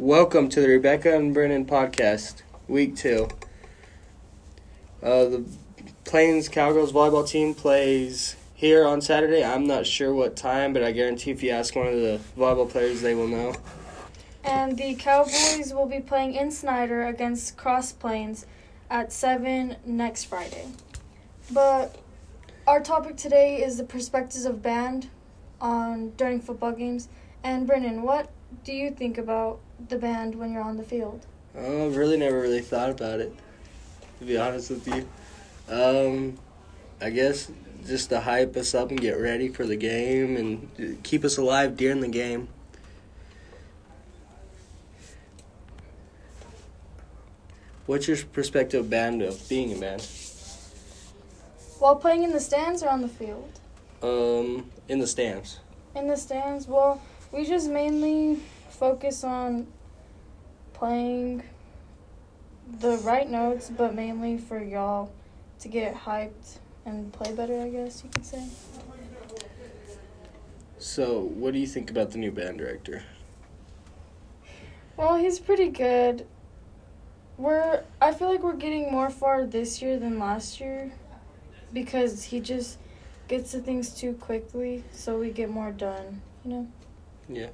Welcome to the Rebecca and Brennan podcast, week two. Uh, the Plains Cowgirls volleyball team plays here on Saturday. I'm not sure what time, but I guarantee if you ask one of the volleyball players, they will know. And the Cowboys will be playing in Snyder against Cross Plains at 7 next Friday. But our topic today is the perspectives of band on during football games. And Brennan, what do you think about the band when you're on the field? Oh, I've really never really thought about it, to be honest with you. Um, I guess just to hype us up and get ready for the game and keep us alive during the game. What's your perspective of band of being a band? While playing in the stands or on the field? Um, in the stands. In the stands, well, we just mainly focus on playing the right notes, but mainly for y'all to get hyped and play better, I guess you could say. So, what do you think about the new band director? Well, he's pretty good. We're I feel like we're getting more far this year than last year because he just gets to things too quickly, so we get more done, you know. Yeah.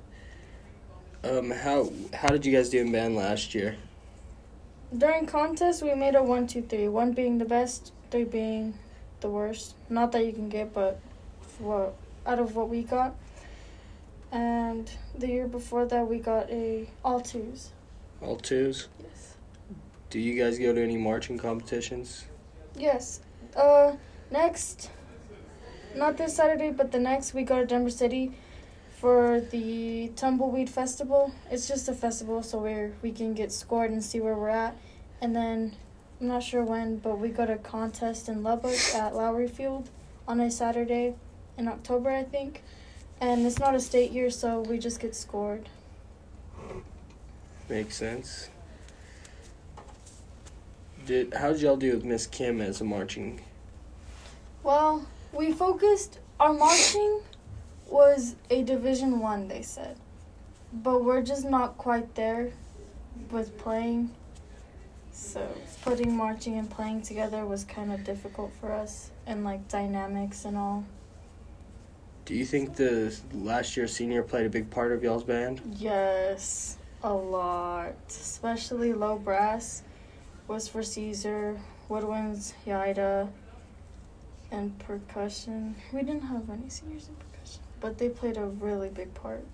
Um, how how did you guys do in band last year? During contests, we made a one, two, three. One being the best, three being the worst. Not that you can get, but what out of what we got. And the year before that, we got a all twos. All twos. Yes. Do you guys go to any marching competitions? Yes. Uh, next, not this Saturday, but the next, we go to Denver City for the Tumbleweed Festival. It's just a festival, so where we can get scored and see where we're at. And then, I'm not sure when, but we go to contest in Lubbock at Lowrey Field on a Saturday in October, I think. And it's not a state year, so we just get scored. Makes sense. Did how did y'all do with Miss Kim as a marching? Well, we focused our marching was a division 1 they said. But we're just not quite there with playing. So, putting marching and playing together was kind of difficult for us and like dynamics and all. Do you think the last year senior played a big part of y'all's band? Yes, a lot. Especially low brass was for Caesar, woodwinds, Yaida, and percussion. We didn't have any seniors in percussion, but they played a really big part.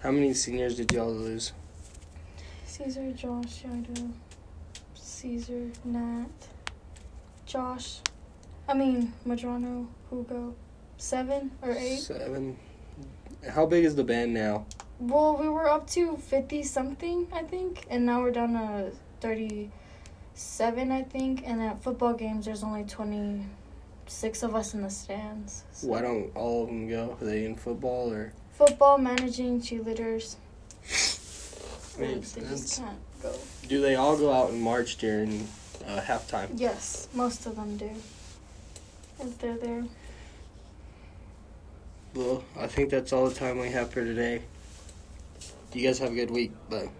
How many seniors did y'all lose? Caesar, Josh, Yaida, Caesar, Nat, Josh. I mean, Madrano, Hugo. Seven or eight? Seven. How big is the band now? Well, we were up to 50 something, I think, and now we're down to 37, I think. And at football games, there's only 26 of us in the stands. So. Why don't all of them go? Are they in football or? Football, managing, cheerleaders. Makes they sense. just can't go. Do they all go out and march during uh, halftime? Yes, most of them do. If they're there. Well, I think that's all the time we have for today. You guys have a good week. Bye.